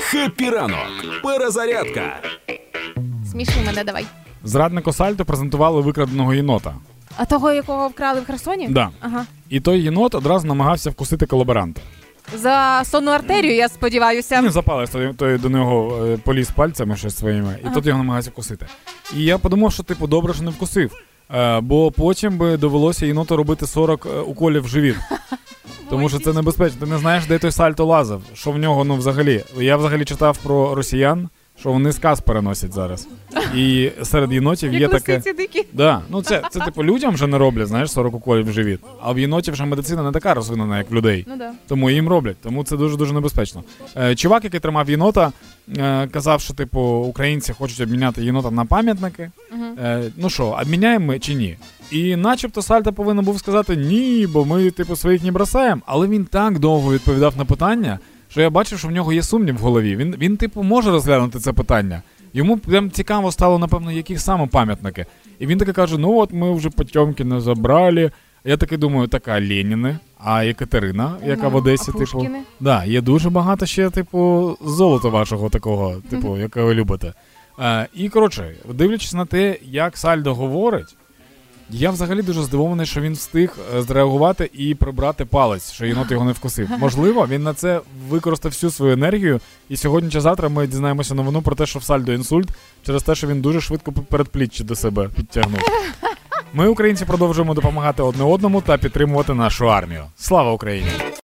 Хеппі ранок. Перезарядка. Сміши мене, давай. Зраднику Сальто презентували викраденого єнота. А того, якого вкрали в Херсоні? Да. Ага. І той єнот одразу намагався вкусити колаборанта. За сонну артерію, я сподіваюся. Він запалив, той, той до нього е, поліз пальцями щось своїми, і Ага. тут його намагався вкусити. І я подумав, що типу добре, що не вкусив. Е, бо потім би довелося єноту робити 40 е, уколів в живіт. Тому що це небезпечно. Ти не знаєш, де той сальто лазив. Що в нього, ну взагалі. Я взагалі читав про росіян, що вони сказ переносять зараз. І серед єнотів є таке. дикі. Да, ну це, це типу людям вже не роблять, знаєш, 40 уколів в живіт. А в єнотів вже медицина не така розвинена, як в людей. Ну да. Тому їм роблять, тому це дуже дуже небезпечно. Е, чувак, який тримав єнота, е, казав, що типу українці хочуть обміняти єнота на пам'ятники. Е, ну що, обміняємо ми чи ні? І начебто Сальто повинен був сказати ні, бо ми, типу, своїх не бросаємо. Але він так довго відповідав на питання, що я бачив, що в нього є сумнів в голові. Він, він типу, може розглянути це питання. Йому прям цікаво стало, напевно, які саме пам'ятники. І він таки каже: ну от ми вже Потьомкіна забрали. Я таки думаю, така Леніни, а Екатерина, яка в Ну, Одесі, а типу. Да, є дуже багато ще, типу, золота вашого такого, типу, яке ви любите. Е, і коротше, дивлячись на те, як Сальдо говорить, я взагалі дуже здивований, що він встиг е, зреагувати і прибрати палець, що єнот його не вкусив. Можливо, він на це використав всю свою енергію, і сьогодні чи завтра ми дізнаємося новину про те, що в Сальдо інсульт через те, що він дуже швидко передпліччя до себе підтягнув. Ми, українці, продовжуємо допомагати одне одному та підтримувати нашу армію. Слава Україні!